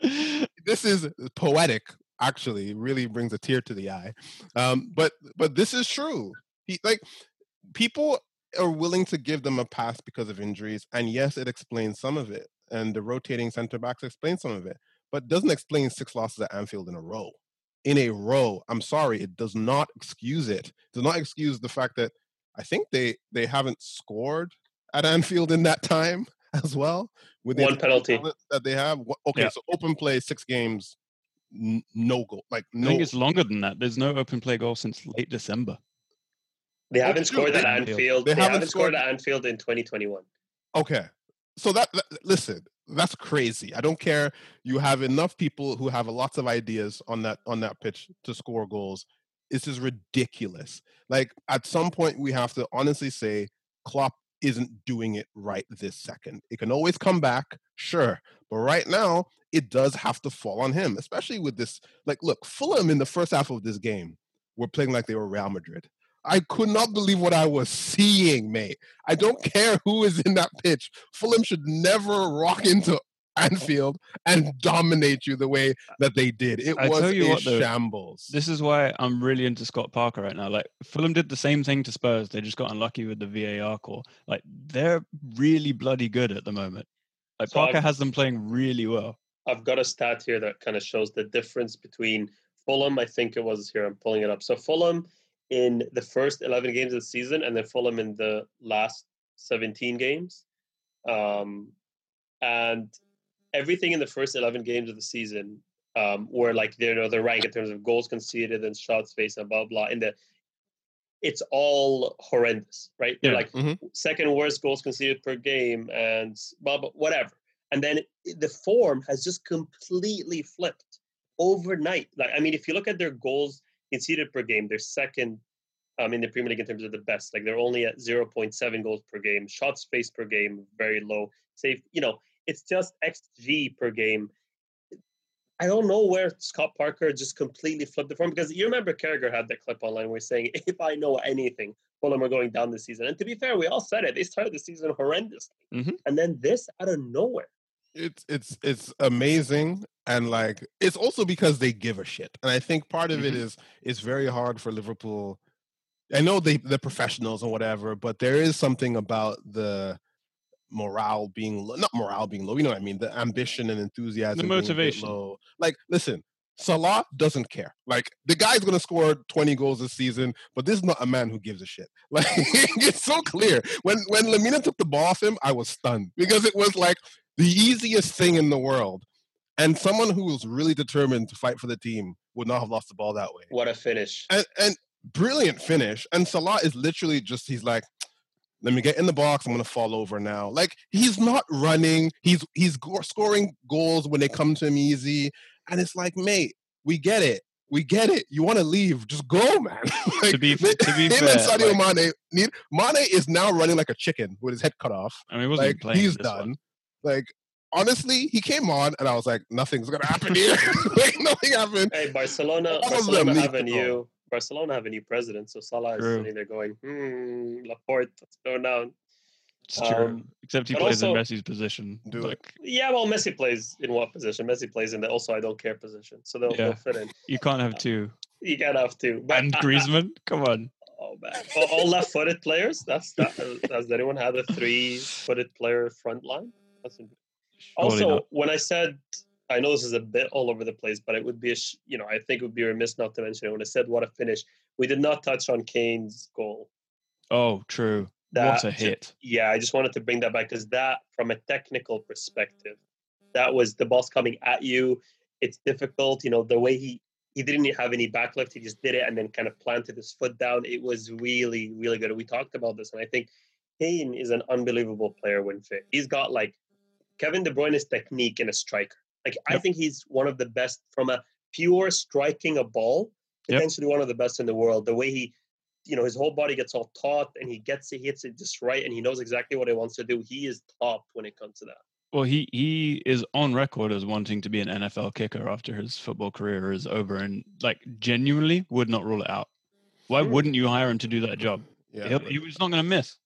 this is poetic, actually. It really brings a tear to the eye. Um, but but this is true. He, like people are willing to give them a pass because of injuries, and yes, it explains some of it, and the rotating center backs explain some of it, but doesn't explain six losses at Anfield in a row. In a row, I'm sorry, it does not excuse it. Does not excuse the fact that I think they they haven't scored at Anfield in that time as well. With the One penalty. that they have. Okay, Yeah. so open play, six games, n- no goal. Like no. I think it's longer than that. There's no open play goal since late December. They haven't true, scored they- at anfield they they, haven't haven't scored scored- at anfield in 2021 Okay. So that, that listen, that's crazy. I don't care. You have enough people who have lots of ideas on that on that pitch to score goals. This is ridiculous. Like at some point we have to honestly say Klopp isn't doing it right this second. It can always come back, sure. But right now, it does have to fall on him, especially with this. Like, look, Fulham in the first half of this game were playing like they were Real Madrid. I could not believe what I was seeing, mate. I don't care who is in that pitch. Fulham should never rock into Anfield and dominate you the way that they did. It I was tell you a what, though, shambles. This is why I'm really into Scott Parker right now. Like Fulham did the same thing to Spurs. They just got unlucky with the VAR call. Like they're really bloody good at the moment. Like So Parker I've- has them playing really well. I've got a stat here that kind of shows the difference between Fulham. I think it was here. I'm pulling it up. So Fulham in the first 11 games of the season, and then Fulham in the last 17 games, um, and everything in the first 11 games of the season um, were like you know the rank in terms of goals conceded and shots faced and blah blah. In the it's all horrendous, right? They're Yeah. like Mhm. second worst goals conceded per game and blah, blah whatever. And then the form has just completely flipped overnight. Like, I mean, if you look at their goals conceded per game, they're second um, in the Premier League in terms of the best. Like, they're only at 0.7 goals per game. Shots faced per game, very low. Save, you know, it's just XG per game. I don't know where Scott Parker just completely flipped the form because you remember Carragher had that clip online where he's saying, if I know anything, Fulham are going down this season. And to be fair, we all said it. They started the season horrendously. Mhm. And then this out of nowhere. It's it's it's amazing and like it's also because they give a shit and i think part of it Mhm. is it's very hard for liverpool i know they they're professionals and whatever but there is something about the morale being low, not morale being low you know what i mean the ambition and enthusiasm bit motivation. low. like listen Salah doesn't care. Like the guy's gonna score 20 goals this season, but this is not a man who gives a shit. Like it's so clear. When when Lemina took the ball off him, I was stunned because it was like the easiest thing in the world. And someone who was really determined to fight for the team would not have lost the ball that way. What a finish. And and brilliant finish. And Salah is literally just he's like, let me get in the box. I'm gonna fall over now. Like he's not running. He's he's go- scoring goals when they come to him easy. And it's like, mate, we get it. We get it. You want to leave? Just go, man. like, To be- to be him fair, and Sadio like- Mane need Mane is now running like a chicken with his head cut off I mean, he wasn't like playing he's this one. done. Like honestly, he came on and I was like, nothing's gonna happen here. like nothing happened. Hey, Barcelona, All Barcelona need have a to new Barcelona have a new president. So Salah is True. sitting there going, hmm, Laporta, let's go down. It's true. Um, Except he plays also- in Messi's position. Do it. Yeah, well, Messi plays in what position? Messi plays in the also I don't care position. So they'll, Yeah. they'll fit in. you can't have two. You can't have two. But And Griezmann, come on. Oh man, all, all left-footed players. That's that. Has anyone had a three-footed player front line? Also when I said I know this is a bit all over the place, but it would be a sh- you know I think it would be remiss not to mention it when I said what a finish. We did not touch on Kane's goal. Oh, true. That what a hit! yeah, I just wanted to bring that back because that, from a technical perspective, that was the ball's coming at you. It's difficult, you know, the way he he didn't have any backlift. He just did it and then kind of planted his foot down. It was really, really good. We talked about this, and I think Kane is an unbelievable player when fit. He's got like Kevin De Bruyne's technique in a striker. Like I think he's one of the best from a pure striking a ball. Yep. Potentially one of the best in the world. The way he, you know, his whole body gets all taut and he gets it, he hits it just right, and he knows exactly what he wants to do. He is top when it comes to that. Well, he he is on record as wanting to be an NFL kicker after his football career is over, and like genuinely would not rule it out. Why Hmm. wouldn't you hire him to do that job? Yeah. He'll- he was not going to miss.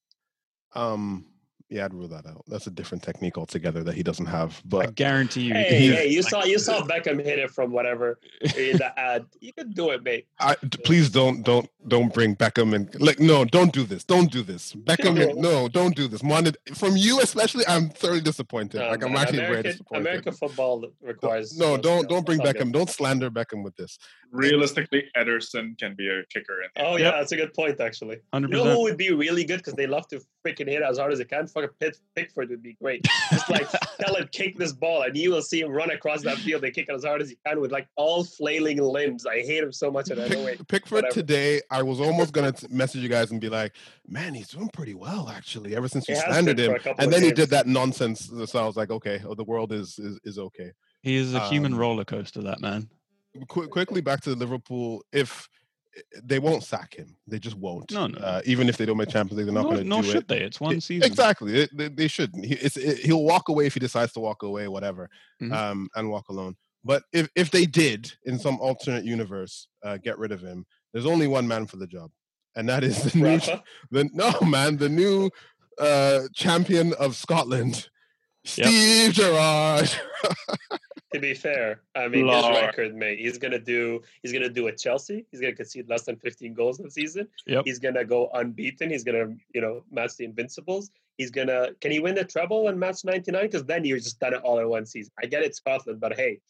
Um. Yeah, I'd rule that out. That's a different technique altogether that he doesn't have. But I guarantee you. Hey, could hey, you Like, saw you saw Beckham hit it from whatever in eh, the ad. You can do it, mate. I, d- please don't don't don't bring Beckham and like no, don't do this. Don't do this. Beckham, and, no, don't do this. Wanted from you especially. I'm thoroughly disappointed. No, like I'm man, actually very American, disappointed. American football requires no, those don't don't bring Beckham. good. Don't slander Beckham with this. Realistically, Ederson can be a kicker. In the Oh Yep. yeah, that's a good point actually. You know who would be really good because they love to freaking hit as hard as they can? Fucking Pitt, Pickford would be great. Just like tell him kick this ball, and you will see him run across that field and kick it as hard as he can with like all flailing limbs. I hate him so much, and I Pick, it. Pickford whatever. today, I was almost gonna t- message you guys and be like, "Man, he's doing pretty well actually." Ever since you It slandered him, and of then he did that nonsense. So I was like, "Okay, oh, the world is is, is okay." He is a human Um, roller coaster, that man. Qu- quickly back to Liverpool. If they won't sack him, they just won't. No, no. Uh, even if they don't make Champions League, they're not Nor, going to nor do should it. they. It's one It- season. Exactly. They, they, they shouldn't. He, it's, it, he'll walk away if he decides to walk away, whatever, Mhm. um, and walk alone. But if, if they did, in some alternate universe, uh, get rid of him, there's only one man for the job, and that is the new, the no man, the new uh, champion of Scotland, Yep. Steve Gerrard. To be fair, I mean his record, mate. He's gonna do. He's gonna do at Chelsea. He's gonna concede less than 15 goals this season. Yep. He's gonna go unbeaten. He's gonna, you know, match the Invincibles. He's gonna. Can he win the treble and match 99? Because then you're just done it all in one season. I get it, Scotland, but hey,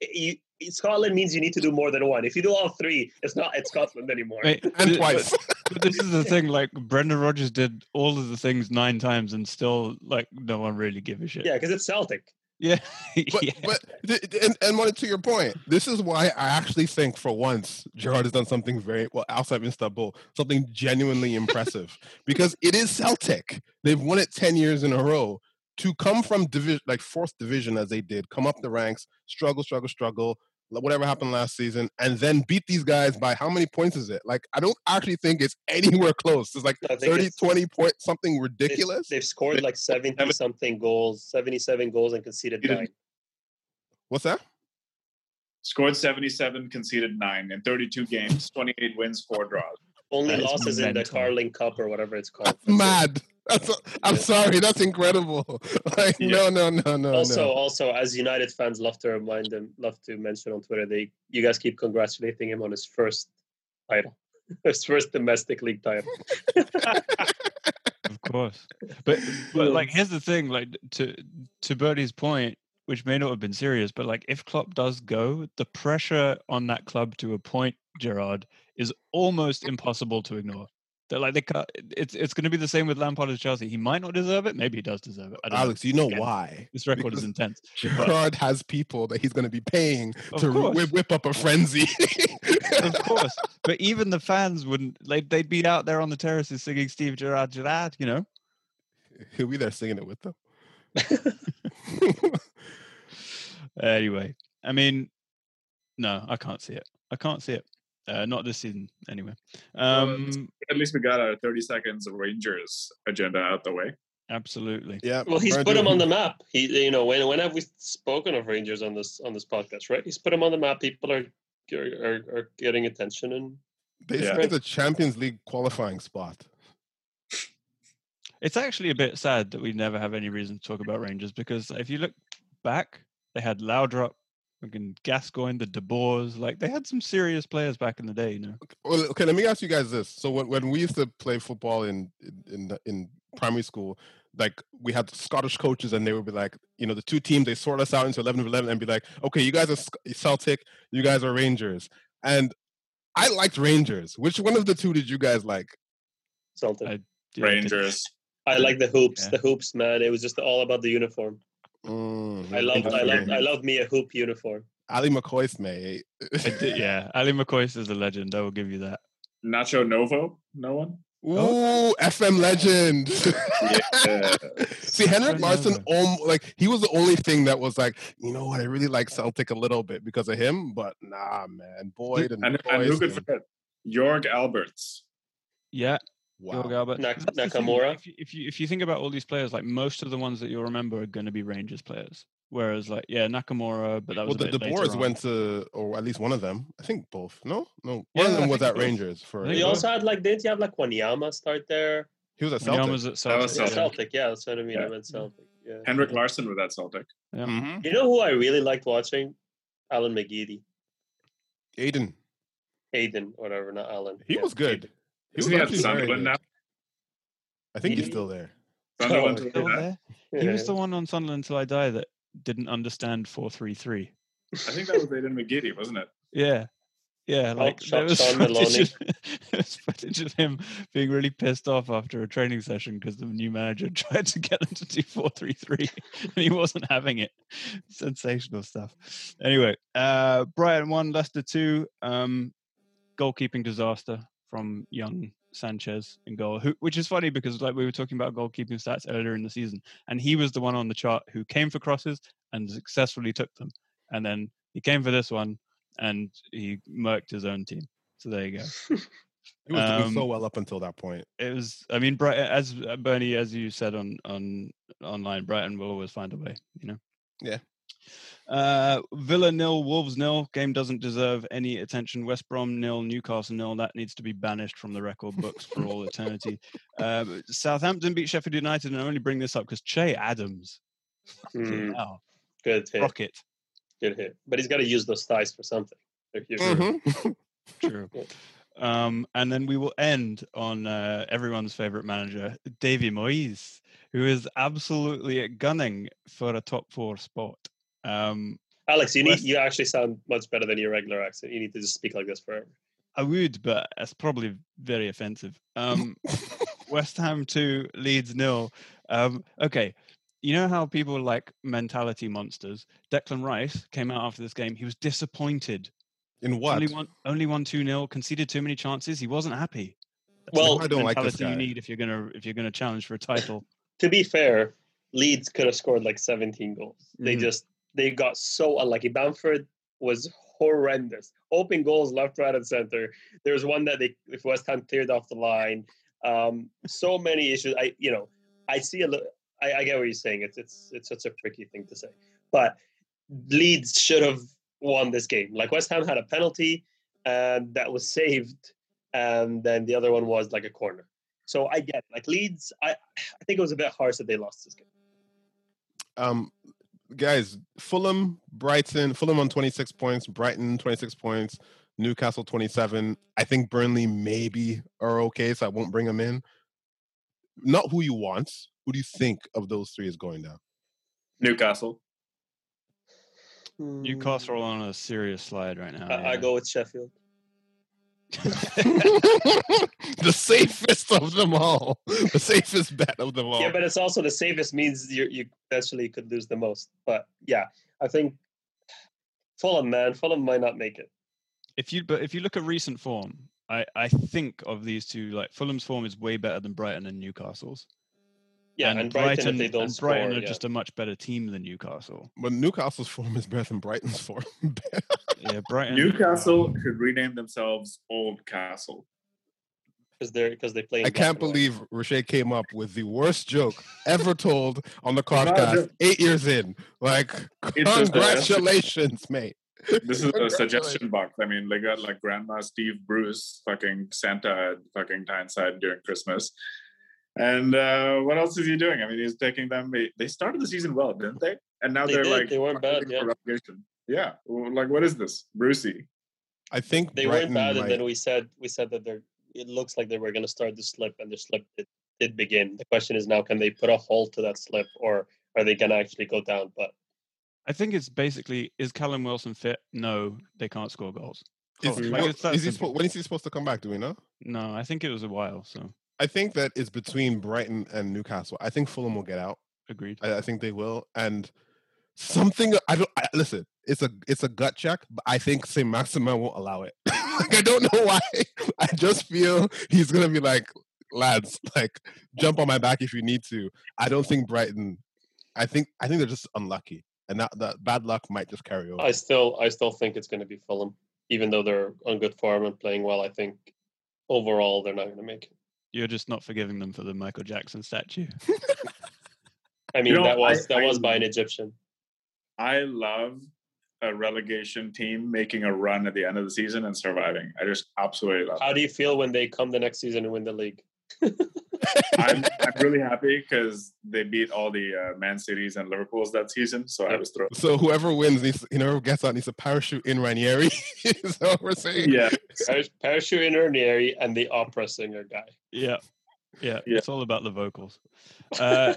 you, Scotland means you need to do more than one. If you do all three, it's not it's Scotland anymore. Mate, and twice. But, but this is the thing. Like Brendan Rodgers did all of the things nine times, and still, like, no one really give a shit. Yeah, because it's Celtic. Yeah. But, yeah. but and, and Mona, to your point, this is why I actually think for once Gerrard has done something very well outside of Istanbul, something genuinely impressive because it is Celtic. They've won it ten years in a row. To come from division like fourth division as they did, come up the ranks, struggle, struggle, struggle, whatever happened last season, and then beat these guys by how many points is it? Like I don't actually think it's anywhere close. It's like I think 30, it's- 20 point something They've- ridiculous. They've, scored like 70 something goals, 77 goals, and conceded Conceded- nine. What's that? Scored 77, conceded nine in 32 games, 28 wins, four draws. Only That is losses in the. Carling Cup or whatever it's called. That's That's it. Mad. That's, I'm sorry. That's incredible. Like, Yeah. no, no, no, no, also, no. also, as United fans love to remind them, love to mention on Twitter, they you guys keep congratulating him on his first title, his first domestic league title. of course. But but hmm. like here's the thing, like to to Bertie's point, which may not have been serious, but like if Klopp does go, the pressure on that club to appoint Gerrard is almost impossible to ignore. They're like they can't, it's it's going to be the same with Lampard as Chelsea. He might not deserve it, maybe he does deserve it. I don't Alex, you know Again, why? This record because is intense. Gerrard has people that he's going to be paying to whip, whip up a frenzy. of course, but even the fans wouldn't. Like they'd be out there on the terraces singing Steve Gerrard, Gerrard. You know. He'll be there singing it with them. Anyway, I mean, no, I can't see it. I can't see it. Uh, not this season, anyway. Well, Um, At least we got our 30 seconds of Rangers agenda out the way. absolutely. yeah. Well, he's put do- him on the map. He, you know, when when have we spoken of Rangers on this on this podcast? Right? He's put him on the map. People are are, are getting attention, and Basically, Yeah. it's a Champions League qualifying spot. It's actually a bit sad that we never have any reason to talk about Rangers because if you look back, they had Laudrup, fucking Gascoigne, the De Boers. Like they had some serious players back in the day. You know. Well, okay, let me ask you guys this. So when, when we used to play football in in in, in primary school, like we had Scottish coaches, and they would be like, you know, the two teams they sort us out into eleven of eleven, and be like, okay, you guys are Celtic, you guys are Rangers, and I liked Rangers. Which one of the two did you guys like? Celtic. I- yeah, Rangers. I like the hoops. Yeah. The hoops, man. It was just all about the uniform. Mm, I loved, I loved, I Rangers. loved me a hoop uniform. Ally McCoist mate. Did- yeah, Ally McCoist is a legend. I will give you that. Nacho Novo. No one. Ooh, FM legend. Yeah. See, Henrik Right Larsson, om- like he was the only thing that was like, you know what, I really like Celtic a little bit because of him, but nah, man, Boyd and, and, and who Boyce could and- forget? Jorg Albertz. Yeah, wow. Jorg Albert. Nak- That's thing, Nakamura. If you, if you if you think about all these players, like most of the ones that you'll remember are going to be Rangers players. Whereas, like, yeah, Nakamura, but that was Well, a the, bit the later on. went to, or at least one of them. I think both. No, no, one Yeah, of I them was think at both. Rangers for. I think You both. also had like, didn't you have like Wanyama start there? He was at When Celtic. Yama's at That Celtic. was Yeah, yeah. Celtic. Celtic, yeah, that's what I mean. I Yeah. meant Celtic. Yeah. Henrik Larsson with that Celtic. Mhm. You know who I really liked watching? Alan McGeady. Aiden, Aiden, whatever, not Alan. he Yeah, was good. Aiden. He Isn't was he at Sunderland now? I think he's He- still there. Sunderland Oh, Still that. there? He was the one on Sunderland until I die that didn't understand four three three. I think that was Aiden McGeady, wasn't it? Yeah. Yeah, like Sean- there was Sean footage, of, there was footage of him being really pissed off after a training session because the new manager tried to get him to do four three three, and he wasn't having it. Sensational stuff. Anyway, uh, Brighton one, Leicester two. Um, goalkeeping disaster from young Sanchez in goal, who, which is funny because like we were talking about goalkeeping stats earlier in the season, and he was the one on the chart who came for crosses and successfully took them, and then he came for this one and he murked his own team. So there you go. He was doing so Um, well up until that point. It was, I mean, Brighton, as uh, Bernie, as you said on on online, Brighton will always find a way. You know. Yeah. Uh, Villa nil, Wolves nil. Game doesn't deserve any attention. West Brom nil, Newcastle nil. That needs to be banished from the record books for all eternity. Um, Southampton beat Sheffield United, and I only bring this up because Che Adams, Mm, wow, good hit. rocket. Good hit. But he's got to use those thighs for something. If you're- Mhm. True. Um, and then we will end on uh, everyone's favorite manager, Davy Moyes, who is absolutely gunning for a top four spot. Um, Alex, you need you actually sound much better than your regular accent. You need to just speak like this forever. I would, but it's probably very offensive. Um, West Ham 2, Leeds nil. Um, okay, you know how people like mentality monsters? Declan Rice came out after this game. He was disappointed. In what? Only one, only one 2 0, conceded too many chances. He wasn't happy. Well, I don't like this guy. you need if you're gonna if you're gonna challenge for a title. to be fair, Leeds could have scored like 17 goals. They Mhm. just they got so unlucky. Bamford was horrendous. Open goals left, right, and center. There was one that they if West Ham cleared off the line. Um, so many issues. I you know I see a. I, I get what you're saying. It's it's it's such a tricky thing to say, but Leeds should have won this game. Like West Ham had a penalty and that was saved, and then the other one was like a corner. So I get it. like Leeds. I I think it was a bit harsh that they lost this game. um guys fulham brighton fulham on 26 points brighton 26 points newcastle 27 i think burnley maybe are okay so i won't bring them in not who you want who do you think of those three is going down Newcastle. Hmm. Newcastle are on a serious slide right now. I, I go with Sheffield. the safest of them all the safest bet of them all Yeah, but it's also the safest means you you potentially could lose the most. But yeah, I think Fulham, man, Fulham might not make it. if you but if you look at recent form, I I think of these two like Fulham's form is way better than Brighton and Newcastle's. Yeah, and, Brighton, if they don't and score, Brighton are yeah. just a much better team than Newcastle. but newcastle's form is better than brighton's form Yeah, Brighton. Newcastle should rename themselves Old Castle. because they're because they play. I can't believe Roche came up with the worst joke ever told on the It's not a podcast eight years in. Like, It's congratulations, mate. This is a suggestion box. I mean, they got like Grandma Steve Bruce fucking Santa at fucking Tyneside during Christmas. And uh, what else is he doing? I mean, he's taking them. They, they started the season well, didn't they? And now They are did. like They weren't bad, yeah. relegation. Yeah, well, like what is this, Brucey? I think They Brighton weren't bad, and then we said we said that they're. It looks like they were going to start the slip, and the slip did, did begin. The question is now, can they put a halt to that slip, or are they going to actually go down? But I think it's basically is Callum Wilson fit? No, they can't score goals. Is, Probably. Like, well, it's that is he spo- when is he supposed to come back? Do we know? No, I think it was a while. So I think that it's between Brighton and Newcastle. I think Fulham will get out. Agreed. I, I think they will. And something I don't I, listen. It's a it's a gut check, but I think Saint Maximin won't allow it. like I don't know why. I just feel he's gonna be like, lads, like jump on my back if you need to. I don't think Brighton. I think I think they're just unlucky, and that that bad luck might just carry over. I still I still think it's going to be Fulham, even though they're on good form and playing well. I think overall they're not going to make it. You're just not forgiving them for the Michael Jackson statue. I mean, know, that was I- that was by an Egyptian. I love a relegation team making a run at the end of the season and surviving. I just absolutely love How it. do you feel when they come the next season and win the league? I'm, I'm really happy because they beat all the uh, Man Cities and Liverpools that season. So I was thrilled. So whoever wins needs, whoever gets out needs a parachute in Ranieri. Is that what we're saying? Yeah. Parachute in Ranieri and the opera singer guy. yeah. Yeah. Yeah. It's all about the vocals. Uh,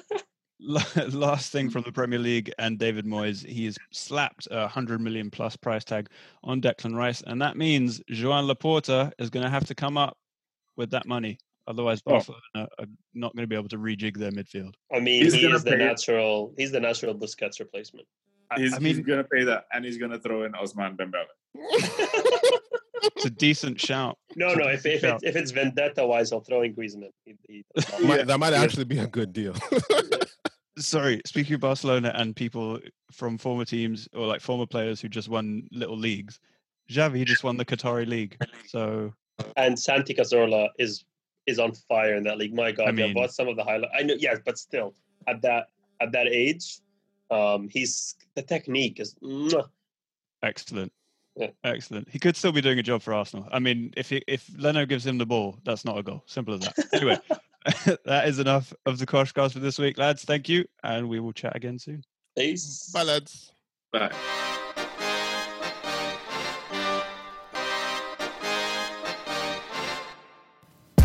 last thing from the Premier League and David Moyes, he's slapped a 100 million plus price tag on Declan Rice. And that means Joan Laporta is going to have to come up with that money. Otherwise, Oh. Barcelona are not going to be able to rejig their midfield. I mean, He's he is the pay it. natural. He's the natural Busquets replacement. He's, I he's going to pay that and he's going to throw in Ousmane Dembele. it's a decent shout. No, no. If if, it, if it's vendetta wise, I'll throw in Griezmann. He, he Might- Yeah. that might actually be a good deal. Sorry, speaking of Barcelona and people from former teams or like former players who just won little leagues, Xavi just won the Qatari League. So and Santi Cazorla is is on fire in that league. My God, I mean- have watched some of the highlights. I know, yes, but still, at that at that age, um, he's the technique is. mwah. excellent. Yeah. Excellent. He could still be doing a job for Arsenal. I mean, if he, if Leno gives him the ball, that's not a goal. Simple as that. Anyway, that is enough of the Koshcast for this week, lads. Thank you, and we will chat again soon. Peace. Bye, lads. Bye.